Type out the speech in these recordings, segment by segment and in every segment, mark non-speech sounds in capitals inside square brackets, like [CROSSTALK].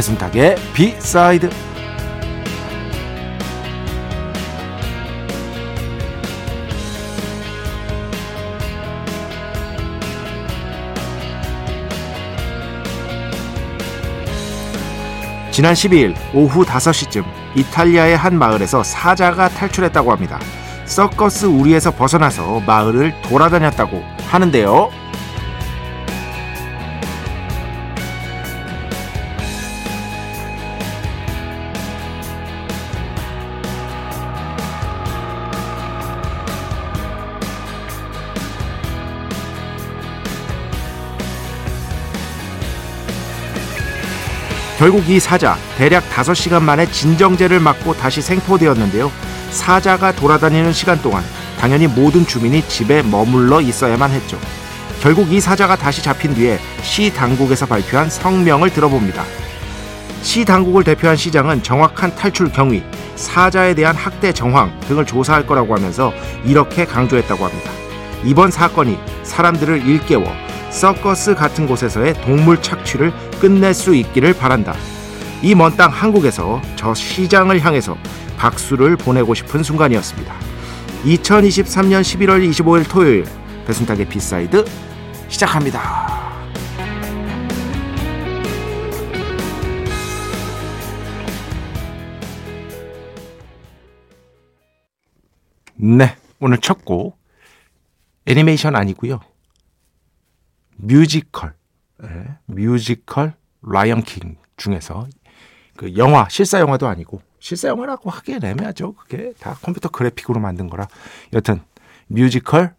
배승탁의 비사이드 지난 12일 오후 5시쯤 이탈리아의 한 마을에서 사자가 탈출했다고 합니다. 서커스 우리에서 벗어나서 마을을 돌아다녔다고 하는데요. 결국 이 사자 대략 5시간 만에 진정제를 맞고 다시 생포되었는데요. 사자가 돌아다니는 시간 동안 당연히 모든 주민이 집에 머물러 있어야만 했죠. 결국 이 사자가 다시 잡힌 뒤에 시 당국에서 발표한 성명을 들어봅니다. 시 당국을 대표한 시장은 정확한 탈출 경위, 사자에 대한 학대 정황 등을 조사할 거라고 하면서 이렇게 강조했다고 합니다. 이번 사건이 사람들을 일깨워 서커스 같은 곳에서의 동물 착취를 끝낼 수 있기를 바란다. 이 먼 땅 한국에서 저 시장을 향해서 박수를 보내고 싶은 순간이었습니다. 2023년 11월 25일 토요일 배순탁의 B side 시작합니다. 네, 오늘 첫 곡 애니메이션 아니고요. 뮤지컬, 네, 뮤지컬 라이언 킹 중에서 그 영화 실사 영화도 아니고 실사 영화라고 하기엔 애매하죠. 그게 다 컴퓨터 그래픽으로 만든 거라. 여튼 뮤지컬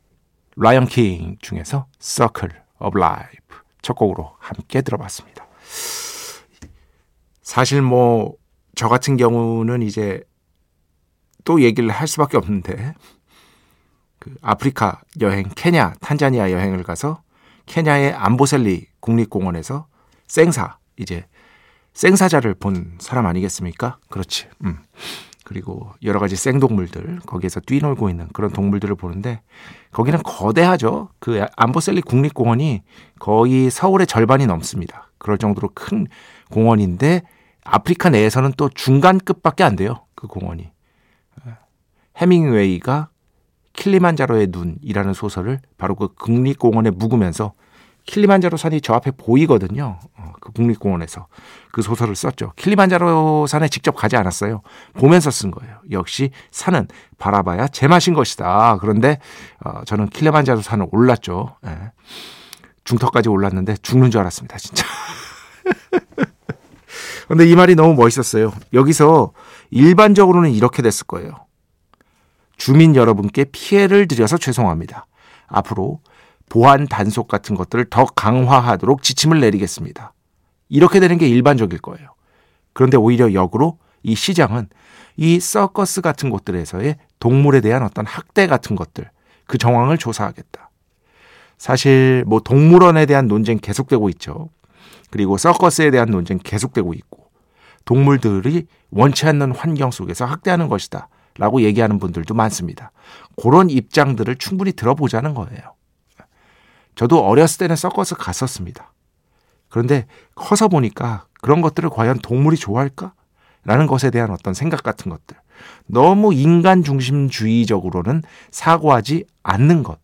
라이언 킹 중에서 Circle of Life 첫 곡으로 함께 들어봤습니다. 사실 뭐 저 같은 경우는 이제 또 얘기를 할 수밖에 없는데 그 아프리카 여행, 케냐, 탄자니아 여행을 가서 케냐의 암보셀리 국립공원에서 생사 이제 생사자를 본 사람 아니겠습니까? 그렇지. 음. 그리고 여러 가지 생동물들 거기에서 뛰놀고 있는 그런 동물들을 보는데 거기는 거대하죠. 그 암보셀리 국립공원이 거의 서울의 절반이 넘습니다. 그럴 정도로 큰 공원인데 아프리카 내에서는 또 중간급밖에 안 돼요. 그 공원이. 해밍웨이가 킬리만자로의 눈이라는 소설을 바로 그 국립공원에 묵으면서 킬리만자로 산이 저 앞에 보이거든요. 어, 그 국립공원에서 그 소설을 썼죠. 킬리만자로 산에 직접 가지 않았어요. 보면서 쓴 거예요. 역시 산은 바라봐야 제맛인 것이다. 그런데 어, 저는 킬리만자로 산을 올랐죠. 예. 중턱까지 올랐는데 죽는 줄 알았습니다. 진짜. [LAUGHS] 근데 이 말이 너무 멋있었어요. 여기서 일반적으로는 이렇게 됐을 거예요. 주민 여러분께 피해를 드려서 죄송합니다. 앞으로 보안 단속 같은 것들을 더 강화하도록 지침을 내리겠습니다. 이렇게 되는 게 일반적일 거예요. 그런데 오히려 역으로 이 시장은 이 서커스 같은 곳들에서의 동물에 대한 어떤 학대 같은 것들, 그 정황을 조사하겠다. 사실 뭐 동물원에 대한 논쟁 계속되고 있죠. 그리고 서커스에 대한 논쟁 계속되고 있고 동물들이 원치 않는 환경 속에서 학대하는 것이다. 라고 얘기하는 분들도 많습니다. 그런 입장들을 충분히 들어보자는 거예요. 저도 어렸을 때는 서커스 갔었습니다. 그런데 커서 보니까 그런 것들을 과연 동물이 좋아할까? 라는 것에 대한 어떤 생각 같은 것들. 너무 인간 중심주의적으로는 사고하지 않는 것.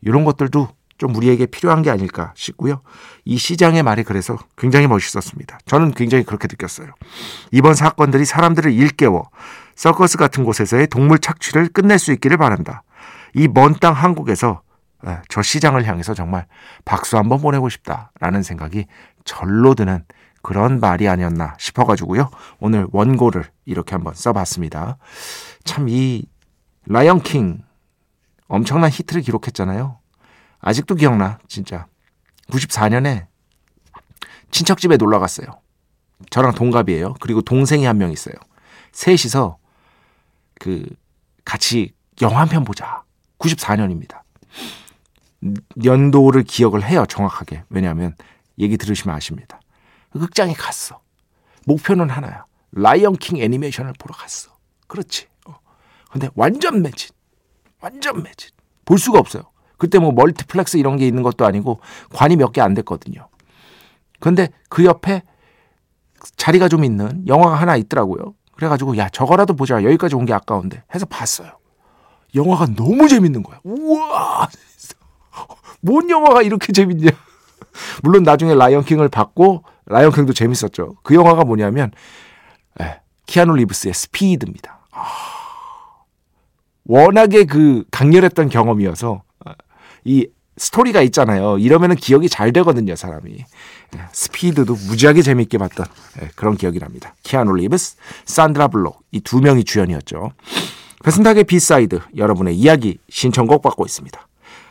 이런 것들도 좀 우리에게 필요한 게 아닐까 싶고요. 이 시장의 말이 그래서 굉장히 멋있었습니다. 저는 굉장히 그렇게 느꼈어요. 이번 사건들이 사람들을 일깨워 서커스 같은 곳에서의 동물 착취를 끝낼 수 있기를 바란다. 이 먼 땅 한국에서 예, 저 시장을 향해서 정말 박수 한번 보내고 싶다라는 생각이 절로 드는 그런 말이 아니었나 싶어가지고요. 오늘 원고를 이렇게 한번 써봤습니다. 참 이 라이언킹 엄청난 히트를 기록했잖아요. 아직도 기억나, 진짜. 94년에 친척집에 놀러 갔어요. 저랑 동갑이에요. 그리고 동생이 한 명 있어요. 셋이서 그 같이 영화 한 편 보자. 94년입니다. 연도를 기억을 해요, 정확하게. 왜냐하면 얘기 들으시면 아십니다. 극장에 갔어. 목표는 하나야. 라이언킹 애니메이션을 보러 갔어. 그렇지. 어. 근데 완전 매진. 완전 매진. 볼 수가 없어요. 그때 뭐 멀티플렉스 이런 게 있는 것도 아니고 관이 몇 개 안 됐거든요. 근데 그 옆에 자리가 좀 있는 영화가 하나 있더라고요. 그래가지고 야 저거라도 보자 여기까지 온 게 아까운데 해서 봤어요. 영화가 너무 재밌는 거야. 우와 뭔 영화가 이렇게 재밌냐. [LAUGHS] 물론 나중에 라이언킹을 봤고 라이언킹도 재밌었죠. 그 영화가 뭐냐면 에, 키아누 리브스의 스피드입니다. 아, 워낙에 그 강렬했던 경험이어서 이 스토리가 있잖아요. 이러면은 기억이 잘 되거든요, 사람이. 스피드도 무지하게 재밌게 봤던 그런 기억이 납니다. 키아누 리브스, 산드라 블록 이 두 명이 주연이었죠. 배순탁의 B side 여러분의 이야기 신청곡 받고 있습니다.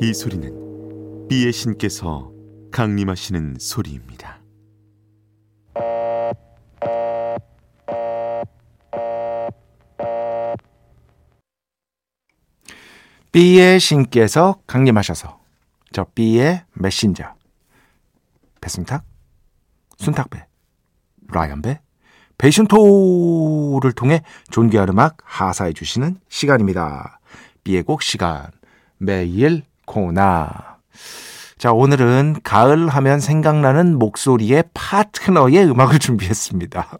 이 소리는 비의 신께서 강림하시는 소리입니다. B의 신께서 강림하셔서 저 B의 메신저 배순탁, 순탁배, 라이언배, 배순토를 통해 존귀한 음악 하사해 주시는 시간입니다. B의 곡 시간 매일 코나 자, 오늘은 가을 하면 생각나는 목소리의 파트너의 음악을 준비했습니다.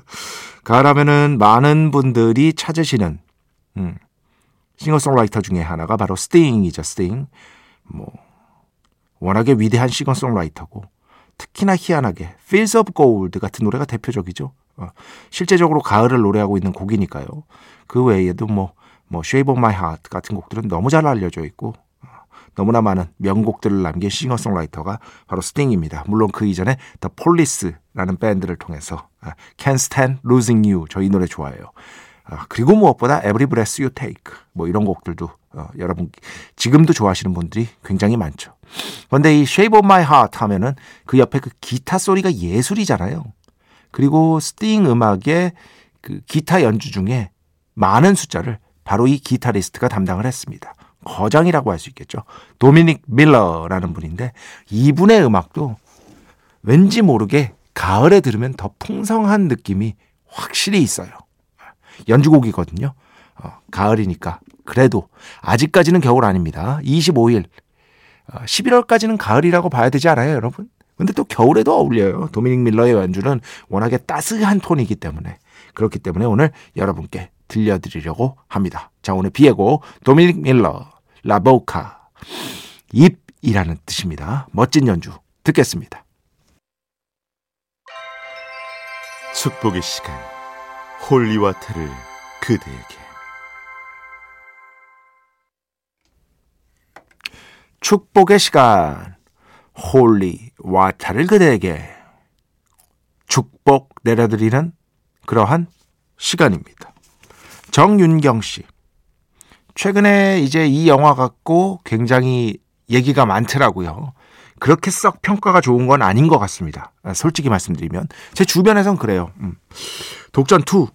[LAUGHS] 가을 하면은 많은 분들이 찾으시는, 음, 싱어송라이터 중에 하나가 바로 스팅이죠, 스팅. 뭐, 워낙에 위대한 싱어송라이터고, 특히나 희한하게, Fields of Gold 같은 노래가 대표적이죠. 어, 실제적으로 가을을 노래하고 있는 곡이니까요. 그 외에도 뭐, 뭐, Shape of My Heart 같은 곡들은 너무 잘 알려져 있고, 너무나 많은 명곡들을 남긴 싱어송라이터가 바로 스팅입니다. 물론 그 이전에 The Police라는 밴드를 통해서 아, Can't Stand Losing You 저 이 노래 좋아해요. 아, 그리고 무엇보다 Every Breath You Take 뭐 이런 곡들도 어, 여러분 지금도 좋아하시는 분들이 굉장히 많죠. 그런데 이 Shape of My Heart 하면은 그 옆에 그 기타 소리가 예술이잖아요. 그리고 스팅 음악의 그 기타 연주 중에 많은 숫자를 바로 이 기타리스트가 담당을 했습니다. 거장이라고 할 수 있겠죠. 도미닉 밀러라는 분인데 이분의 음악도 왠지 모르게 가을에 들으면 더 풍성한 느낌이 확실히 있어요. 연주곡이거든요. 어, 가을이니까 그래도 아직까지는 겨울 아닙니다. 25일 어, 11월까지는 가을이라고 봐야 되지 않아요, 여러분? 근데 또 겨울에도 어울려요. 도미닉 밀러의 연주는 워낙에 따스한 톤이기 때문에 그렇기 때문에 오늘 여러분께 들려드리려고 합니다. 자, 오늘 비에고 도미닉 밀러, 라보카, 입이라는 뜻입니다. 멋진 연주 듣겠습니다. 축복의 시간, holy water를 그대에게. 축복의 시간, holy water를 그대에게. 축복 내려드리는 그러한 시간입니다. 정윤경 씨. 최근에 이제 이 영화 갖고 굉장히 얘기가 많더라고요. 그렇게 썩 평가가 좋은 건 아닌 것 같습니다. 아, 솔직히 말씀드리면. 제 주변에선 그래요. 음. 독전 2.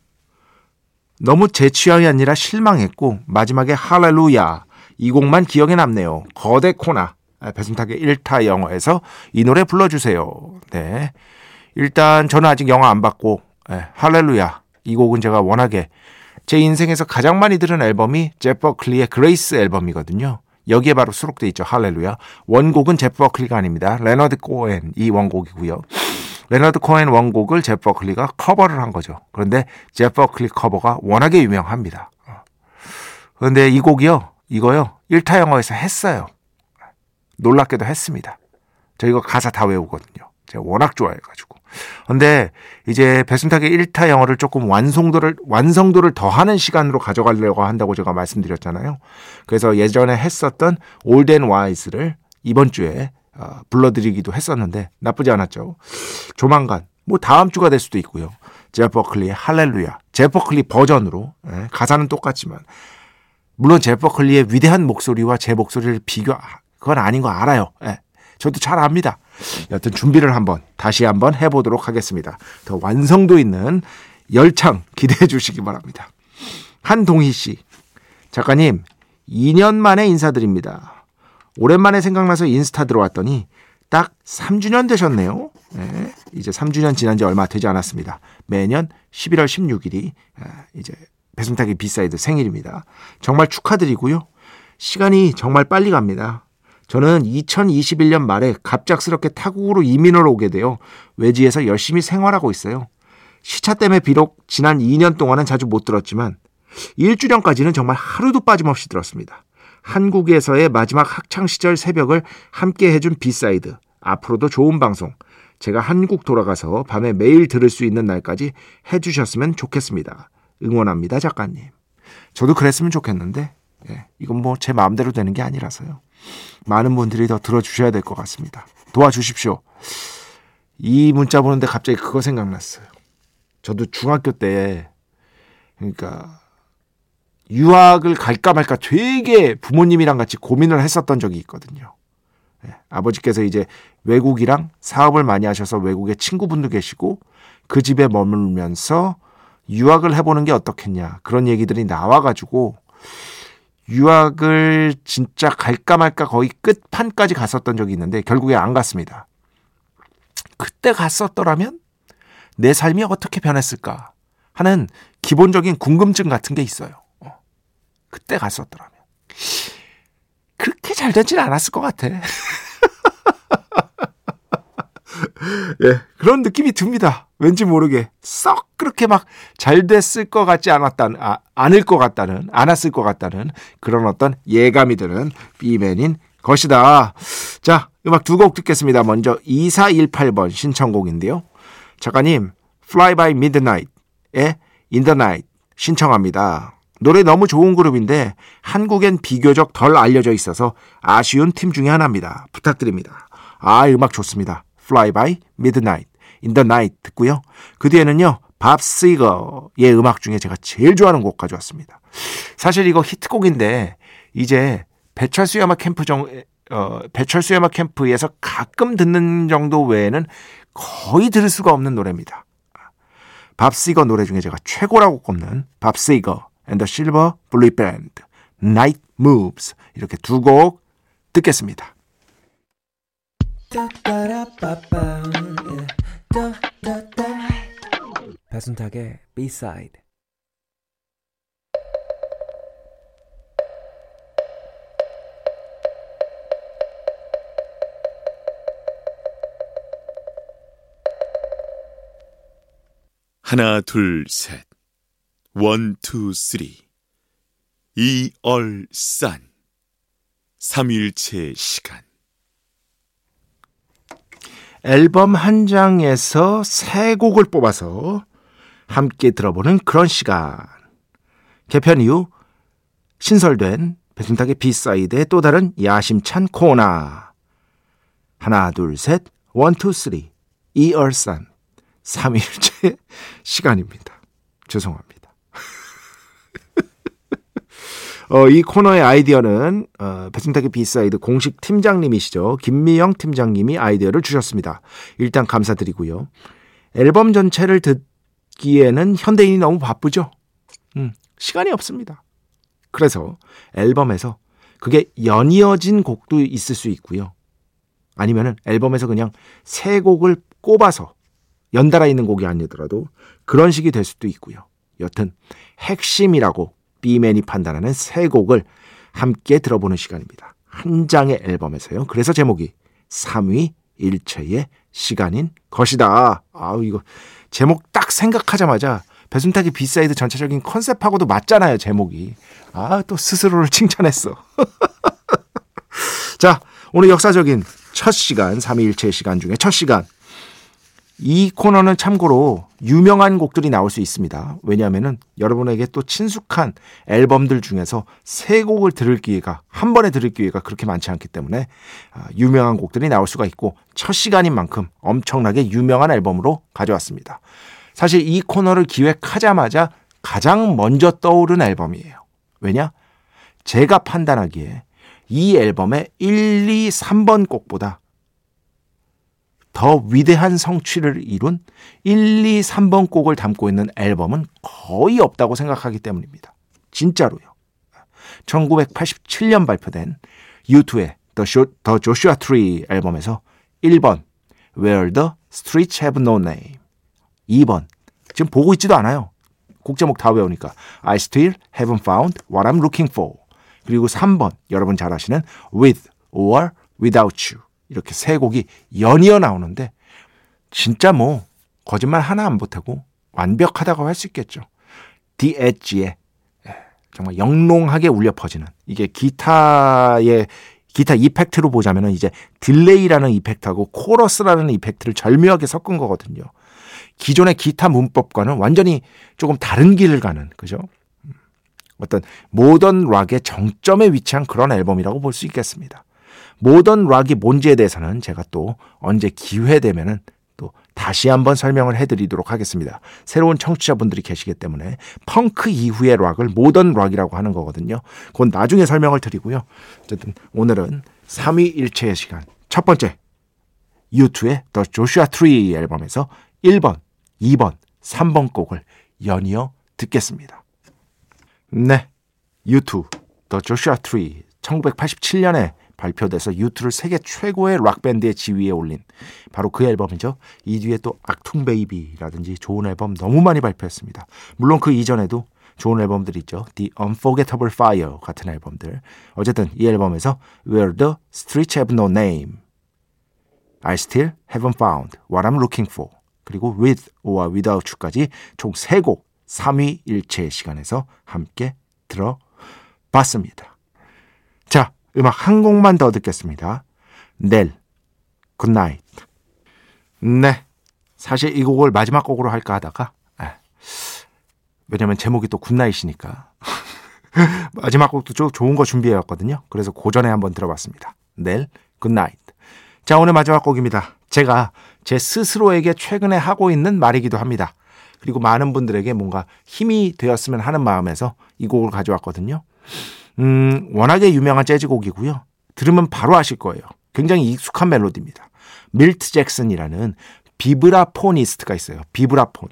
너무 제 취향이 아니라 실망했고, 마지막에 할렐루야. 이 곡만 기억에 남네요. 거대 코나. 아, 배순탁의 1타 영어에서 이 노래 불러주세요. 네. 일단 저는 아직 영화 안 봤고, 네, 할렐루야. 이 곡은 제가 워낙에 제 인생에서 가장 많이 들은 앨범이 제프 버클리의 그레이스 앨범이거든요. 여기에 바로 수록돼 있죠. 할렐루야. 원곡은 제프 버클리가 아닙니다. 레너드 코엔 이 원곡이고요. 레너드 코엔 원곡을 제프 버클리가 커버를 한 거죠. 그런데 제프 버클리 커버가 워낙에 유명합니다. 그런데 이 곡이요. 이거요. 1타 영어에서 했어요. 놀랍게도 했습니다. 저 이거 가사 다 외우거든요. 제가 워낙 좋아해가지고. 근데 이제 배순탁의 1타 영어를 조금 완성도를 완성도를 더하는 시간으로 가져가려고 한다고 제가 말씀드렸잖아요. 그래서 예전에 했었던 올덴 와이스를 이번 주에 어, 불러드리기도 했었는데 나쁘지 않았죠. 조만간 뭐 다음 주가 될 수도 있고요. 제퍼클리의 할렐루야 제퍼클리 버전으로 예, 가사는 똑같지만 물론 제퍼클리의 위대한 목소리와 제 목소리를 비교 그건 아닌 거 알아요. 예, 저도 잘 압니다. 여튼 준비를 한번 다시 한번 해보도록 하겠습니다. 더 완성도 있는 열창 기대해 주시기 바랍니다. 한동희 씨 작가님 2년 만에 인사드립니다. 오랜만에 생각나서 인스타 들어왔더니 딱 3주년 되셨네요. 네, 이제 3주년 지난 지 얼마 되지 않았습니다. 매년 11월 16일이 아, 이제 배순탁의 B side 생일입니다. 정말 축하드리고요. 시간이 정말 빨리 갑니다. 저는 2021년 말에 갑작스럽게 타국으로 이민을 오게 되어 외지에서 열심히 생활하고 있어요. 시차 때문에 비록 지난 2년 동안은 자주 못 들었지만 1주년까지는 정말 하루도 빠짐없이 들었습니다. 한국에서의 마지막 학창 시절 새벽을 함께 해준 B side. 앞으로도 좋은 방송. 제가 한국 돌아가서 밤에 매일 들을 수 있는 날까지 해주셨으면 좋겠습니다. 응원합니다, 작가님. 저도 그랬으면 좋겠는데, 예, 이건 뭐 제 마음대로 되는 게 아니라서요. 많은 분들이 더 들어주셔야 될 것 같습니다. 도와주십시오. 이 문자 보는데 갑자기 그거 생각났어요. 저도 중학교 때, 그러니까, 유학을 갈까 말까 되게 부모님이랑 같이 고민을 했었던 적이 있거든요. 네, 아버지께서 이제 외국이랑 사업을 많이 하셔서 외국에 친구분도 계시고 그 집에 머물면서 유학을 해보는 게 어떻겠냐 그런 얘기들이 나와가지고 유학을 진짜 갈까 말까 거의 끝판까지 갔었던 적이 있는데 결국에 안 갔습니다. 그때 갔었더라면 내 삶이 어떻게 변했을까 하는 기본적인 궁금증 같은 게 있어요. 어. 그때 갔었더라면. 그렇게 잘 되진 않았을 것 같아. [LAUGHS] 예, 그런 느낌이 듭니다. 왠지 모르게 썩 그렇게 막 잘 됐을 것 같지 않았다는 아, 않을 것 같다는 않았을 것 같다는 그런 어떤 예감이 드는 비맨인 것이다. 자, 음악 두 곡 듣겠습니다. 먼저 2418번 신청곡인데요. 작가님, Fly by Midnight의 In the Night 신청합니다. 노래 너무 좋은 그룹인데 한국엔 비교적 덜 알려져 있어서 아쉬운 팀 중에 하나입니다. 부탁드립니다. 아, 음악 좋습니다. Fly by Midnight, In the Night 듣고요. 그 뒤에는요. 밥 시거의 음악 중에 제가 제일 좋아하는 곡 가져왔습니다. 사실 이거 히트곡인데 이제 배철수 음악 캠프 정 어, 배철수 음악 캠프에서 가끔 듣는 정도 외에는 거의 들을 수가 없는 노래입니다. 밥 시거 노래 중에 제가 최고라고 꼽는 밥 시거 and the Silver Bullet Band, Night Moves 이렇게 두 곡 듣겠습니다. 배순탁의 B-side 하나 둘 셋 One, two, three. 一二三. 삼위일체 시간. 앨범 한 장에서 세 곡을 뽑아서 함께 들어보는 그런 시간. 개편 이후 신설된 배순탁의 B side의 또 다른 야심찬 코너. 하나, 둘, 셋, One, two, three. 一二三. 삼위일체 시간입니다. 죄송합니다. 어, 이 코너의 아이디어는 어, 배순탁의 B side 공식 팀장님이시죠. 김미영 팀장님이 아이디어를 주셨습니다. 일단 감사드리고요. 앨범 전체를 듣기에는 현대인이 너무 바쁘죠. 음, 시간이 없습니다. 그래서 앨범에서 그게 연이어진 곡도 있을 수 있고요. 아니면은 앨범에서 그냥 세 곡을 꼽아서 연달아 있는 곡이 아니더라도 그런 식이 될 수도 있고요. 여튼 핵심이라고 B맨이 판단하는 세 곡을 함께 들어보는 시간입니다. 한 장의 앨범에서요. 그래서 제목이 3위 일체의 시간인 것이다. 아우 이거 제목 딱 생각하자마자 배순탁의 B side 전체적인 컨셉하고도 맞잖아요, 제목이. 아, 또 스스로를 칭찬했어. [LAUGHS] 자, 오늘 역사적인 첫 시간, 3위일체 시간 중에 첫 시간. 이 코너는 참고로 유명한 곡들이 나올 수 있습니다. 왜냐하면 여러분에게 또 친숙한 앨범들 중에서 세 곡을 들을 기회가 한 번에 들을 기회가 그렇게 많지 않기 때문에 아, 유명한 곡들이 나올 수가 있고 첫 시간인 만큼 엄청나게 유명한 앨범으로 가져왔습니다. 사실 이 코너를 기획하자마자 가장 먼저 떠오른 앨범이에요. 왜냐? 제가 판단하기에 이 앨범의 1, 2, 3번 곡보다 더 위대한 성취를 이룬 1, 2, 3번 곡을 담고 있는 앨범은 거의 없다고 생각하기 때문입니다. 진짜로요. 1987년 발표된 U2의 The, The Joshua Tree 앨범에서 1번 Where the Streets Have No Name 2번 지금 보고 있지도 않아요. 곡 제목 다 외우니까 I still haven't found what I'm looking for. 그리고 3번 여러분 잘 아시는 with or without you. 이렇게 세 곡이 연이어 나오는데 진짜 뭐 거짓말 하나 안 보태고 완벽하다고 할 수 있겠죠. Edge의 예, 정말 영롱하게 울려 퍼지는 이게 기타의 기타 effect로 보자면은 이제 delay라는 effect하고 코러스라는 effect를 절묘하게 섞은 거거든요. 기존의 기타 문법과는 완전히 조금 다른 길을 가는 그죠? 어떤 modern rock의 정점에 위치한 그런 앨범이라고 볼 수 있겠습니다. modern rock이 뭔지에 대해서는 제가 또 언제 기회 되면은 또 다시 한번 설명을 해드리도록 하겠습니다. 새로운 청취자분들이 계시기 때문에 펑크 이후의 락을 modern rock이라고 하는 거거든요. 그건 나중에 설명을 드리고요. 어쨌든 오늘은 3위 일체의 시간 첫 번째 U2의 The Joshua Tree 앨범에서 1번 2번, 3번 곡을 연이어 듣겠습니다. 네. U2, The Joshua Tree, 1987년에 발표돼서 U2를 세계 최고의 락밴드의 지위에 올린 바로 그 앨범이죠. 이 뒤에 또 악퉁 베이비라든지 좋은 앨범 너무 많이 발표했습니다. 물론 그 이전에도 좋은 앨범들 있죠. The Unforgettable Fire 같은 앨범들. 어쨌든 이 앨범에서 Where the Streets Have No Name, I Still Haven't Found What I'm Looking For 그리고 With or Without You까지 총 3곡 3위 일체 시간에서 함께 들어봤습니다. 자, 음악 한 곡만 더 듣겠습니다. 넬, Good Night. 네. 사실 이 곡을 마지막 곡으로 할까 하다가, 아, 왜냐면 제목이 또 Good Night이니까. [LAUGHS] 마지막 곡도 좀 좋은 거 준비해왔거든요. 그래서 그 전에 한번 들어봤습니다. 넬, Good Night. 자, 오늘 마지막 곡입니다. 제가 제 스스로에게 최근에 하고 있는 말이기도 합니다. 그리고 많은 분들에게 뭔가 힘이 되었으면 하는 마음에서 이 곡을 가져왔거든요. 음, 워낙에 유명한 재즈곡이고요. 들으면 바로 아실 거예요. 굉장히 익숙한 멜로디입니다. 밀트 잭슨이라는 vibraphonist가 있어요. 비브라폰.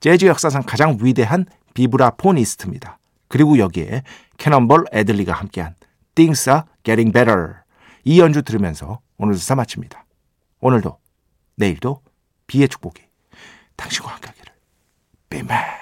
재즈 역사상 가장 위대한 vibraphonist입니다. 그리고 여기에 캐넌볼 애들리가 함께한 Things Are Getting Better 이 연주 들으면서 오늘 수사 마칩니다. 오늘도 내일도 B의 축복이 당신과 함께 하기를. B맨